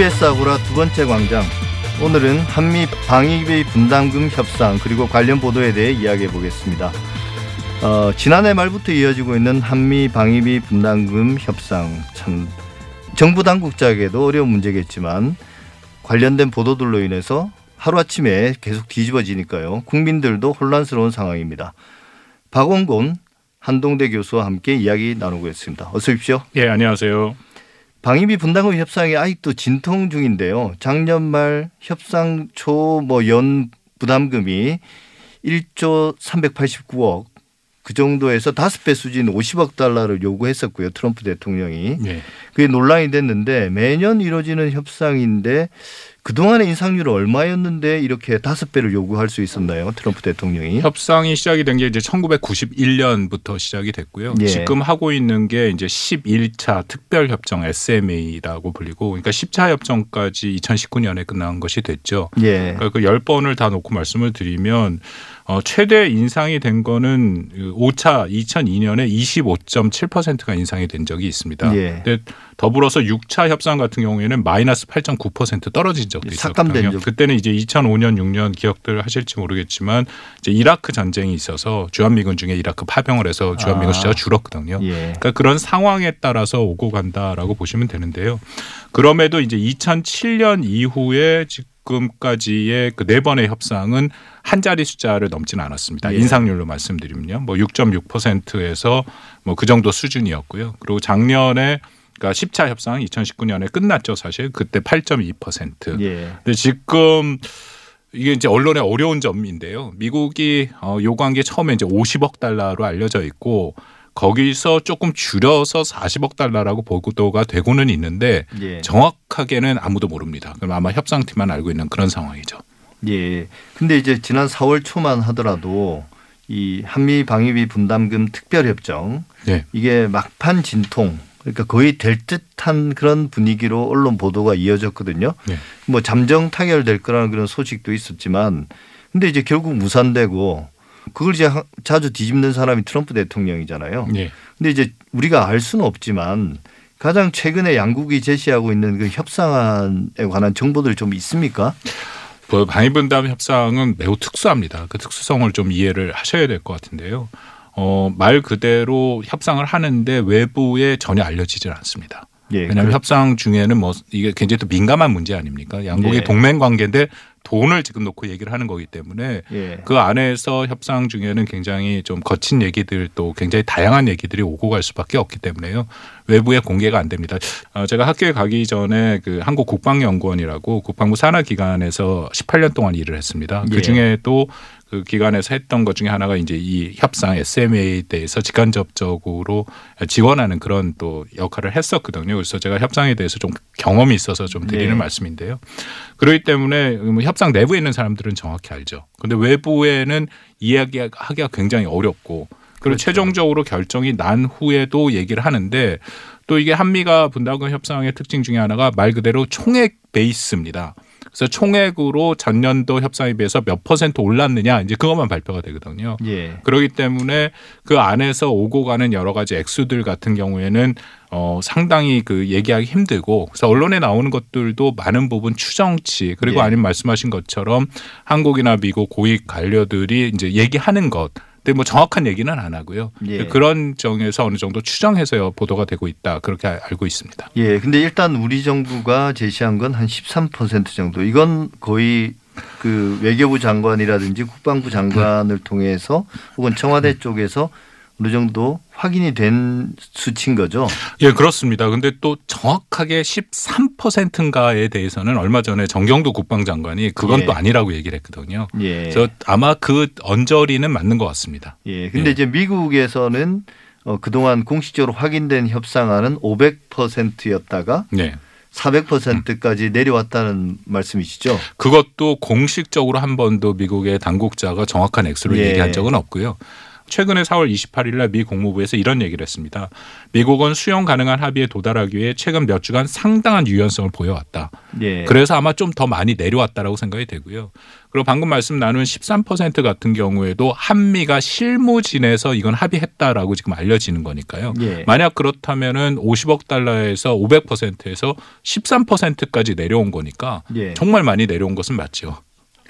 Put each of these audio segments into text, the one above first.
TBS 아고라 두 번째 광장. 오늘은 한미 방위비 분담금 협상 그리고 관련 보도에 대해 이야기해 보겠습니다. 어, 지난해 말부터 이어지고 있는 한미 방위비 분담금 협상 참 정부 당국자에게도 어려운 문제겠지만 관련된 보도들로 인해서 하루아침에 계속 뒤집어지니까요. 국민들도 혼란스러운 상황입니다. 박원곤 한동대 교수와 함께 이야기 나누고 있습니다. 어서 오십시오. 예, 안녕하세요. 방위비 분담금 협상이 아직도 진통 중인데요. 작년 말 협상 초 뭐 연 부담금이 1조 389억 그 정도에서 다섯 배 수준 50억 달러를 요구했었고요. 트럼프 대통령이. 예. 그게 논란이 됐는데 매년 이루어지는 협상인데 그동안의 인상률은 얼마였는데 이렇게 다섯 배를 요구할 수 있었나요? 트럼프 대통령이. 협상이 시작이 된 게 이제 1991년부터 시작이 됐고요. 예. 지금 하고 있는 게 이제 11차 특별 협정 SMA라고 불리고 그러니까 10차 협정까지 2019년에 끝난 것이 됐죠. 예. 그러니까 그 10번을 다 놓고 말씀을 드리면 어, 최대 인상이 된 거는 5차 2002년에 25.7%가 인상이 된 적이 있습니다. 예. 근데 더불어서 6차 협상 같은 경우에는 마이너스 8.9% 떨어진 적도 있었거든요. 적. 그때는 이제 2005년 6년 기억들 하실지 모르겠지만 이제 이라크 전쟁이 있어서 주한미군 중에 이라크 파병을 해서 주한미군 아. 숫자가 줄었거든요. 예. 그러니까 그런 상황에 따라서 오고 간다라고 보시면 되는데요. 그럼에도 이제 2007년 이후에 지금까지의 그 네 번의 협상은 한 자리 숫자를 넘지는 않았습니다. 예. 인상률로 말씀드리면요. 뭐 6.6%에서 뭐 그 정도 수준이었고요. 그리고 작년에 그러니까 10차 협상 2019년에 끝났죠, 사실. 그때 8.2%. 예. 근데 지금 이게 이제 언론의 어려운 점인데요. 미국이 어, 요구한 게 처음에 이제 50억 달러로 알려져 있고 거기서 조금 줄여서 40억 달러라고 보도가 되고는 있는데 예. 정확하게는 아무도 모릅니다. 그럼 아마 협상팀만 알고 있는 그런 상황이죠. 예. 근데 이제 지난 4월 초만 하더라도 이 한미 방위비 분담금 특별협정 네. 이게 막판 진통 그러니까 거의 될 듯한 그런 분위기로 언론 보도가 이어졌거든요. 네. 뭐 잠정 타결될 거라는 그런 소식도 있었지만 근데 이제 결국 무산되고 그걸 이제 하- 자주 뒤집는 사람이 트럼프 대통령이잖아요. 네. 근데 이제 우리가 알 수는 없지만 가장 최근에 양국이 제시하고 있는 그 협상안에 관한 정보들 좀 있습니까? 그 방위분담 협상은 매우 특수합니다. 그 특수성을 좀 이해를 하셔야 될 것 같은데요. 어, 말 그대로 협상을 하는데 외부에 전혀 알려지질 않습니다. 예. 왜냐하면 그- 협상 중에는 뭐 이게 굉장히 또 민감한 문제 아닙니까? 양국이 예. 동맹 관계인데 돈을 지금 놓고 얘기를 하는 거기 때문에 예. 그 안에서 협상 중에는 굉장히 좀 거친 얘기들 또 굉장히 다양한 얘기들이 오고 갈 수밖에 없기 때문에요. 외부에 공개가 안 됩니다. 어, 제가 학교에 가기 전에 그 한국 국방연구원이라고 국방부 산하 기관에서 18년 동안 일을 했습니다. 예. 그 중에 또 그 기관에서 했던 것 중에 하나가 이제 이 협상 SMA에 대해서 직간접적으로 지원하는 그런 또 역할을 했었거든요. 그래서 제가 협상에 대해서 좀 경험이 있어서 좀 드리는 네. 말씀인데요. 그렇기 때문에 뭐 협상 내부에 있는 사람들은 정확히 알죠. 근데 외부에는 이야기하기가 굉장히 어렵고 그리고 그렇죠. 최종적으로 결정이 난 후에도 얘기를 하는데 또 이게 한미가 분담금 협상의 특징 중에 하나가 말 그대로 총액 베이스입니다. 그래서 총액으로 전년도 협상에 비해서 몇 퍼센트 올랐느냐 이제 그것만 발표가 되거든요. 예. 그렇기 때문에 그 안에서 오고 가는 여러 가지 액수들 같은 경우에는 어 상당히 그 얘기하기 힘들고 그래서 언론에 나오는 것들도 많은 부분 추정치 그리고 예. 아니면 말씀하신 것처럼 한국이나 미국 고위 관료들이 이제 얘기하는 것 근데 뭐 정확한 얘기는 안 하고요. 예. 그런 정에서 어느 정도 추정해서 보도가 되고 있다. 그렇게 알고 있습니다. 예. 근데 일단 우리 정부가 제시한 건 한 13% 정도. 이건 거의 그 외교부 장관이라든지 국방부 장관을 통해서 혹은 청와대 쪽에서 어느 정도 확인이 된 수치인 거죠. 예, 그렇습니다. 근데 또 정확하게 13%인가에 대해서는 얼마 전에 정경도 국방장관이 그건 예. 또 아니라고 얘기를 했거든요. 예. 그래서 아마 그 언저리는 맞는 것 같습니다. 예. 근데 예. 이제 미국에서는 어, 그동안 공식적으로 확인된 협상안은 500%였다가 네. 400%까지 내려왔다는 말씀이시죠? 그것도 공식적으로 한 번도 미국의 당국자가 정확한 액수를 예. 얘기한 적은 없고요. 최근에 4월 28일 날 미 국무부에서 이런 얘기를 했습니다. 미국은 수용 가능한 합의에 도달하기 위해 최근 몇 주간 상당한 유연성을 보여왔다. 예. 그래서 아마 좀 더 많이 내려왔다라고 생각이 되고요. 그리고 방금 말씀 나눈 13% 같은 경우에도 한미가 실무진에서 이건 합의했다라고 지금 알려지는 거니까요. 예. 만약 그렇다면은 50억 달러에서 500%에서 13%까지 내려온 거니까 예. 정말 많이 내려온 것은 맞죠.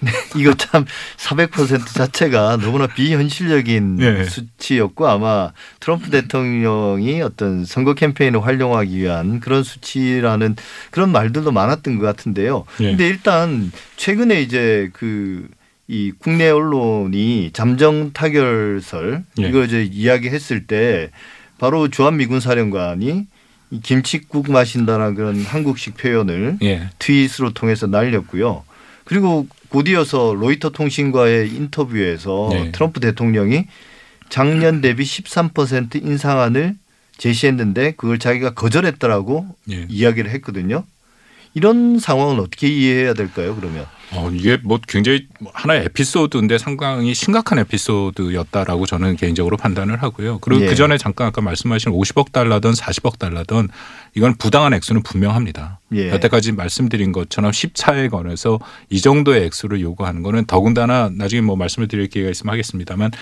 이거 참 400% 자체가 너무나 비현실적인 예. 수치였고 아마 트럼프 대통령이 어떤 선거 캠페인을 활용하기 위한 그런 수치라는 그런 말들도 많았던 것 같은데요. 예. 근데 일단 최근에 이제 그 이 국내 언론이 잠정 타결설 예. 이거 이제 이야기했을 때 바로 주한미군 사령관이 이 김치국 마신다는 그런 한국식 표현을 예. 트윗으로 통해서 날렸고요. 그리고 곧이어서 로이터 통신과의 인터뷰에서 네. 트럼프 대통령이 작년 대비 13% 인상안을 제시했는데 그걸 자기가 거절했다라고 예. 이야기를 했거든요. 이런 상황은 어떻게 이해해야 될까요? 그러면 어, 이게 뭐 굉장히 하나의 에피소드인데 상당히 심각한 에피소드였다라고 저는 개인적으로 판단을 하고요. 그리고 예. 그 전에 잠깐 아까 말씀하신 50억 달러든 40억 달러든 이건 부당한 액수는 분명합니다. 예. 여태까지 말씀드린 것처럼 14에 관해서 이 정도의 액수를 요구하는 거는 더군다나 나중에 뭐 말씀을 드릴 기회가 있으면 하겠습니다만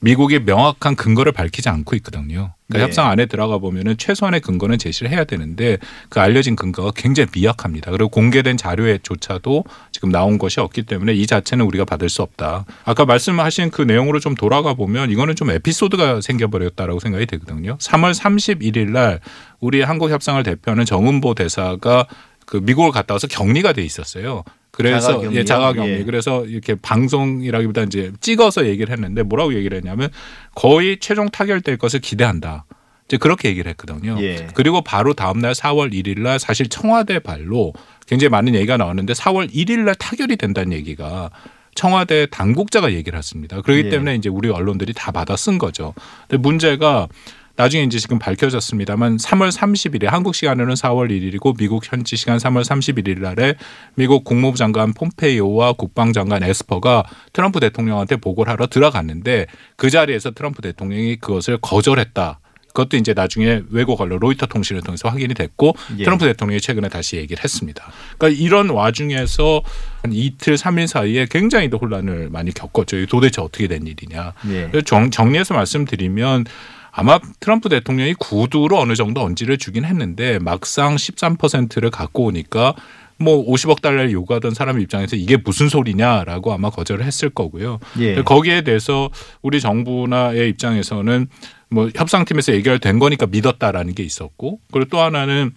미국이 명확한 근거를 밝히지 않고 있거든요. 그러니까 네. 협상 안에 들어가 보면은 최소한의 근거는 제시를 해야 되는데 그 알려진 근거가 굉장히 미약합니다. 그리고 공개된 자료에조차도 지금 나온 것이 없기 때문에 이 자체는 우리가 받을 수 없다. 아까 말씀하신 그 내용으로 좀 돌아가 보면 이거는 좀 에피소드가 생겨버렸다라고 생각이 되거든요. 3월 31일 날 우리 한국 협상을 대표하는 정은보 대사가 그 미국을 갔다 와서 격리가 돼 있었어요. 그래서 자가격리요? 예, 자가격리. 예. 그래서 이렇게 방송이라기보다 이제 찍어서 얘기를 했는데 뭐라고 얘기를 했냐면 거의 최종 타결될 것을 기대한다. 이제 그렇게 얘기를 했거든요. 예. 그리고 바로 다음 날 4월 1일 날 사실 청와대 발로 굉장히 많은 얘기가 나왔는데 4월 1일 날 타결이 된다는 얘기가 청와대 당국자가 얘기를 했습니다. 그렇기 예. 때문에 이제 우리 언론들이 다 받아 쓴 거죠. 근데 문제가 나중에 이제 지금 밝혀졌습니다만 3월 30일에 한국 시간으로는 4월 1일이고 미국 현지 시간 3월 31일 날에 미국 국무부 장관 폼페이오와 국방장관 에스퍼가 트럼프 대통령한테 보고를 하러 들어갔는데 그 자리에서 트럼프 대통령이 그것을 거절했다. 그것도 이제 나중에 외국 언론 로이터 통신을 통해서 확인이 됐고 예. 트럼프 대통령이 최근에 다시 얘기를 했습니다. 그러니까 이런 와중에서 한 이틀 삼일 사이에 굉장히 또 혼란을 많이 겪었죠. 도대체 어떻게 된 일이냐. 예. 정, 정리해서 말씀드리면 아마 트럼프 대통령이 구두로 어느 정도 언지를 주긴 했는데 막상 13%를 갖고 오니까 뭐 50억 달러를 요구하던 사람 입장에서 이게 무슨 소리냐라고 아마 거절을 했을 거고요. 예. 거기에 대해서 우리 정부나의 입장에서는 뭐 협상팀에서 해결된 거니까 믿었다라는 게 있었고 그리고 또 하나는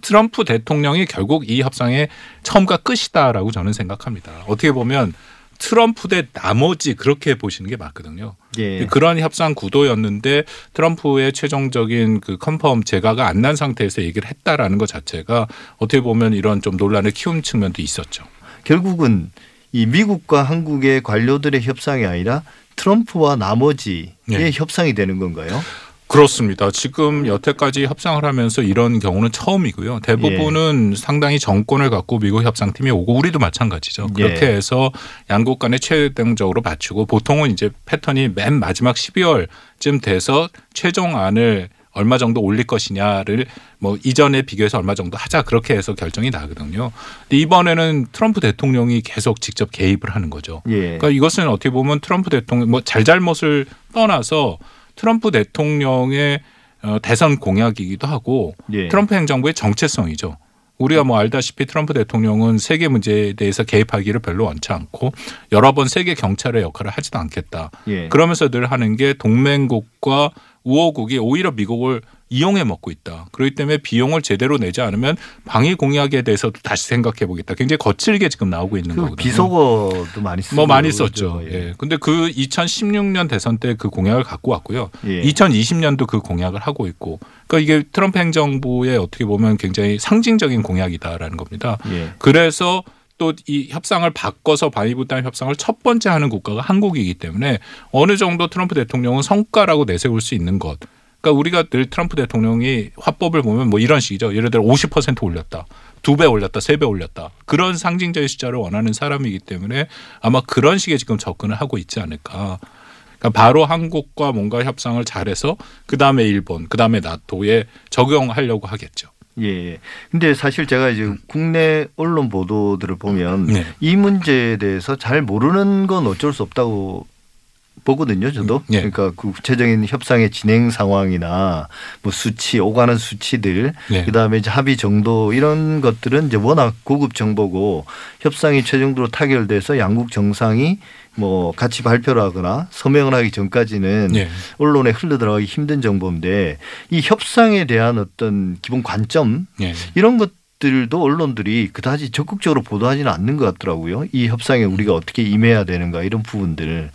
트럼프 대통령이 결국 이 협상의 처음과 끝이다라고 저는 생각합니다. 어떻게 보면 트럼프 대 나머지 그렇게 보시는 게 맞거든요. 예. 그런 협상 구도였는데 트럼프의 최종적인 그 컨펌 제가가 안 난 상태에서 얘기를 했다라는 것 자체가 어떻게 보면 이런 좀 논란을 키운 측면도 있었죠. 결국은 이 미국과 한국의 관료들의 협상이 아니라 트럼프와 나머지의 네. 협상이 되는 건가요? 그렇습니다. 지금 여태까지 협상을 하면서 이런 경우는 처음이고요. 대부분은 상당히 정권을 갖고 미국 협상팀이 오고 우리도 마찬가지죠. 그렇게 예. 해서 양국 간에 최종적으로 맞추고 보통은 이제 패턴이 맨 마지막 12월쯤 돼서 최종안을 얼마 정도 올릴 것이냐를 뭐 이전에 비교해서 얼마 정도 하자 그렇게 해서 결정이 나거든요. 근데 이번에는 트럼프 대통령이 계속 직접 개입을 하는 거죠. 예. 그러니까 이것은 어떻게 보면 트럼프 대통령 뭐 잘잘못을 떠나서 트럼프 대통령의 어, 대선 공약이기도 하고 예. 트럼프 행정부의 정체성이죠. 우리가 뭐 알다시피 트럼프 대통령은 세계 문제에 대해서 개입하기를 별로 원치 않고 여러 번 세계 경찰의 역할을 하지도 않겠다. 예. 그러면서 늘 하는 게 동맹국과 우호국이 오히려 미국을 이용해 먹고 있다. 그렇기 때문에 비용을 제대로 내지 않으면 방위 공약에 대해서도 다시 생각해 보겠다. 굉장히 거칠게 지금 나오고 있는 그 거거든요. 비속어도 많이 쓰고 뭐 많이. 썼죠. 예. 근데 그 2016년 대선 때 그 공약을 갖고 왔고요. 예. 2020년도 그 공약을 하고 있고. 그러니까 이게 트럼프 행정부의 어떻게 보면 굉장히 상징적인 공약이다라는 겁니다. 예. 그래서 또이 협상을 바꿔서 반이부단 협상을 첫 번째 하는 국가가 한국이기 때문에 어느 정도 트럼프 대통령은 성과라고 내세울 수 있는 것. 그러니까 우리가 늘 트럼프 대통령이 화법을 보면 뭐 이런 식이죠. 예를 들어 50% 올렸다. 두 배 올렸다. 세 배 올렸다. 그런 상징적인 숫자를 원하는 사람이기 때문에 아마 그런 식의 지금 접근을 하고 있지 않을까. 그러니까 바로 한국과 뭔가 협상을 잘해서 그 다음에 일본, 그 다음에 나토에 적용하려고 하겠죠. 예. 근데 사실 제가 이제 국내 언론 보도들을 보면 네. 이 문제에 대해서 잘 모르는 건 어쩔 수 없다고 보거든요, 저도. 예. 그러니까 그 구체적인 협상의 진행 상황이나 뭐 수치, 오가는 수치들, 네. 그다음에 이제 합의 정도 이런 것들은 이제 워낙 고급 정보고 협상이 최종적으로 타결돼서 양국 정상이 뭐 같이 발표를 하거나 서명을 하기 전까지는 네. 언론에 흘러 들어가기 힘든 정보인데 이 협상에 대한 어떤 기본 관점 네. 이런 것 들도 언론들이 그다지 적극적으로 보도하지는 않는 것 같더라고요. 이 협상에 우리가 어떻게 임해야 되는가 이런 부분들.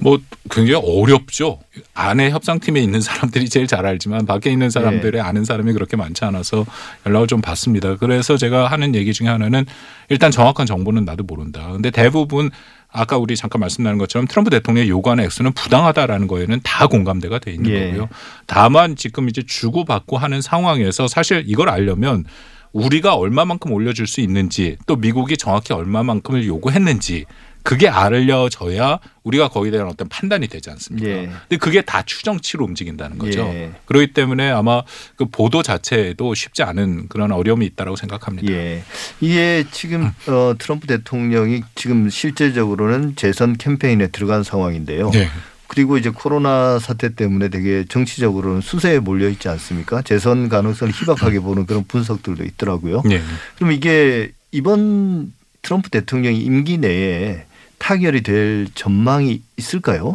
뭐 굉장히 어렵죠. 안에 협상팀에 있는 사람들이 제일 잘 알지만 밖에 있는 사람들의 아는 사람이 그렇게 많지 않아서 연락을 좀 받습니다. 그래서 제가 하는 얘기 중에 하나는 일단 정확한 정보는 나도 모른다. 근데 대부분 아까 우리 잠깐 말씀 나눈 것처럼 트럼프 대통령의 요구하는 액수는 부당하다라는 거에는 다 공감대가 돼 있는 예. 거고요. 다만 지금 이제 주고받고 하는 상황에서 사실 이걸 알려면 우리가 얼마만큼 올려줄 수 있는지 또 미국이 정확히 얼마만큼을 요구했는지 그게 알려져야 우리가 거기에 대한 어떤 판단이 되지 않습니까? 예. 근데 그게 다 추정치로 움직인다는 거죠. 예. 그렇기 때문에 아마 그 보도 자체에도 쉽지 않은 그런 어려움이 있다라고 생각합니다. 예. 이게 지금 어, 트럼프 대통령이 지금 실제적으로는 재선 캠페인에 들어간 상황인데요. 네. 그리고 이제 코로나 사태 때문에 되게 정치적으로는 수세에 몰려 있지 않습니까? 재선 가능성을 희박하게 보는 그런 분석들도 있더라고요. 네. 그럼 이게 이번 트럼프 대통령 임기 내에 타결이 될 전망이 있을까요?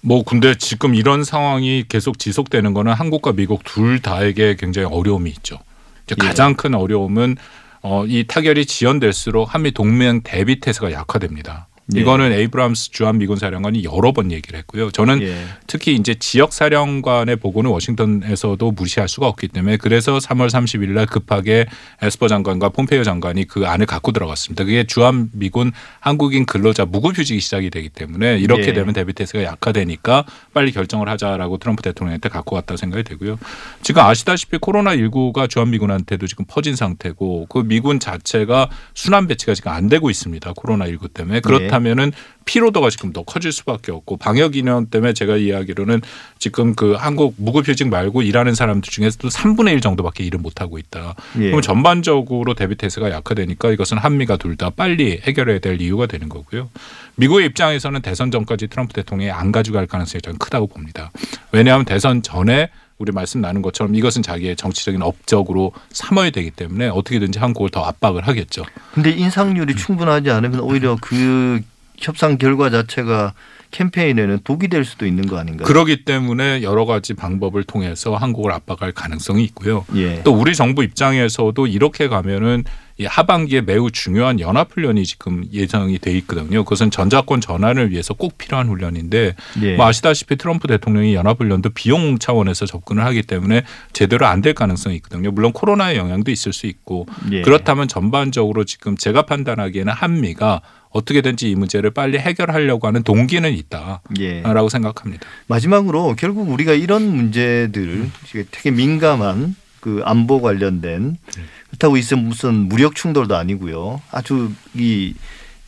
뭐 근데 지금 이런 상황이 계속 지속되는 거는 한국과 미국 둘 다에게 굉장히 어려움이 있죠. 이제 예. 가장 큰 어려움은 어, 이 타결이 지연될수록 한미 동맹 대비 태세가 약화됩니다. 예. 이거는 에이브람스 주한 미군 사령관이 여러 번 얘기를 했고요. 저는 예. 특히 이제 지역 사령관의 보고는 워싱턴에서도 무시할 수가 없기 때문에 그래서 3월 30일 날 급하게 에스퍼 장관과 폼페이오 장관이 그 안을 갖고 들어갔습니다. 그게 주한 미군 한국인 근로자 무급 휴직이 시작이 되기 때문에 이렇게 예. 되면 태세가 약화되니까 빨리 결정을 하자라고 트럼프 대통령한테 갖고 왔다 생각이 되고요. 지금 아시다시피 코로나 19가 주한 미군한테도 지금 퍼진 상태고 그 미군 자체가 순환 배치가 지금 안 되고 있습니다. 코로나 19 때문에 그렇다 면은 피로도가 지금 더 커질 수밖에 없고 방역 인원 때문에 제가 이야기로는 지금 그 한국 무급휴직 말고 일하는 사람들 중에서도 3분의 1 정도밖에 일을 못 하고 있다. 예. 그럼 전반적으로 대비 태세가 약화되니까 이것은 한미가 둘 다 빨리 해결해야 될 이유가 되는 거고요. 미국의 입장에서는 대선 전까지 트럼프 대통령이 안 가져갈 가능성이 저는 크다고 봅니다. 왜냐하면 대선 전에 우리 말씀 나눈 것처럼 이것은 자기의 정치적인 업적으로 삼아야 되기 때문에 어떻게든지 한국을 더 압박을 하겠죠. 근데 인상률이 충분하지 않으면 오히려 그 협상 결과 자체가 캠페인에는 독이 될 수도 있는 거 아닌가요? 그러기 때문에 여러 가지 방법을 통해서 한국을 압박할 가능성이 있고요. 예. 또 우리 정부 입장에서도 이렇게 가면은 이 하반기에 매우 중요한 연합 훈련이 지금 예정이 돼 있거든요. 그것은 전자권 전환을 위해서 꼭 필요한 훈련인데 예. 뭐 아시다시피 트럼프 대통령이 연합 훈련도 비용 차원에서 접근을 하기 때문에 제대로 안 될 가능성이 있거든요. 물론 코로나의 영향도 있을 수 있고 예. 그렇다면 전반적으로 지금 제가 판단하기에는 한미가 어떻게든지 이 문제를 빨리 해결하려고 하는 동기는 있다라고 예. 생각합니다. 마지막으로 결국 우리가 이런 문제들 되게 민감한 그 안보 관련된 그렇다고 있으면 무슨 무력 충돌도 아니고요. 아주 이,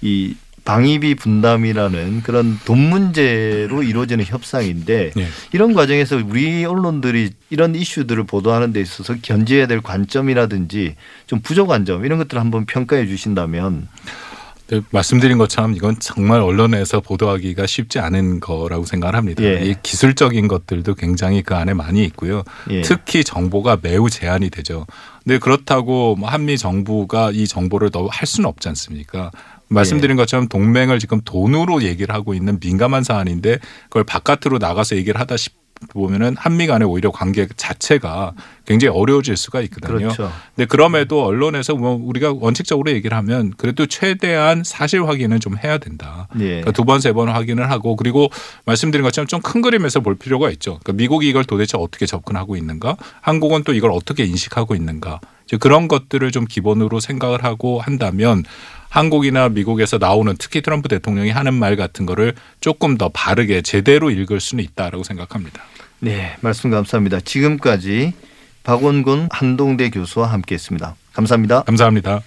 이 방위비 분담이라는 그런 돈 문제로 이루어지는 협상인데 네. 이런 과정에서 우리 언론들이 이런 이슈들을 보도하는 데 있어서 견지해야 될 관점이라든지 좀 부족한 점 이런 것들을 한번 평가해 주신다면 네, 말씀드린 것처럼 이건 정말 언론에서 보도하기가 쉽지 않은 거라고 생각을 합니다. 예. 이 기술적인 것들도 굉장히 그 안에 많이 있고요. 예. 특히 정보가 매우 제한이 되죠. 근데 그렇다고 뭐 한미 정부가 이 정보를 더할 수는 없지 않습니까? 말씀드린 것처럼 동맹을 지금 돈으로 얘기를 하고 있는 민감한 사안인데 그걸 바깥으로 나가서 얘기를 하다 싶 보면은 한미 간의 오히려 관계 자체가 굉장히 어려워질 수가 있거든요. 그렇죠. 근데 그럼에도 언론에서 뭐 우리가 원칙적으로 얘기를 하면 그래도 최대한 사실 확인은 좀 해야 된다. 예. 그러니까 두 번, 세 번 확인을 하고 그리고 말씀드린 것처럼 좀 큰 그림에서 볼 필요가 있죠. 그러니까 미국이 이걸 도대체 어떻게 접근하고 있는가? 한국은 또 이걸 어떻게 인식하고 있는가? 이제 그런 것들을 좀 기본으로 생각을 하고 한다면 한국이나 미국에서 나오는 특히 트럼프 대통령이 하는 말 같은 거를 조금 더 바르게 제대로 읽을 수는 있다라고 생각합니다. 네, 말씀 감사합니다. 지금까지 박원곤 한동대 교수와 함께했습니다. 감사합니다. 감사합니다.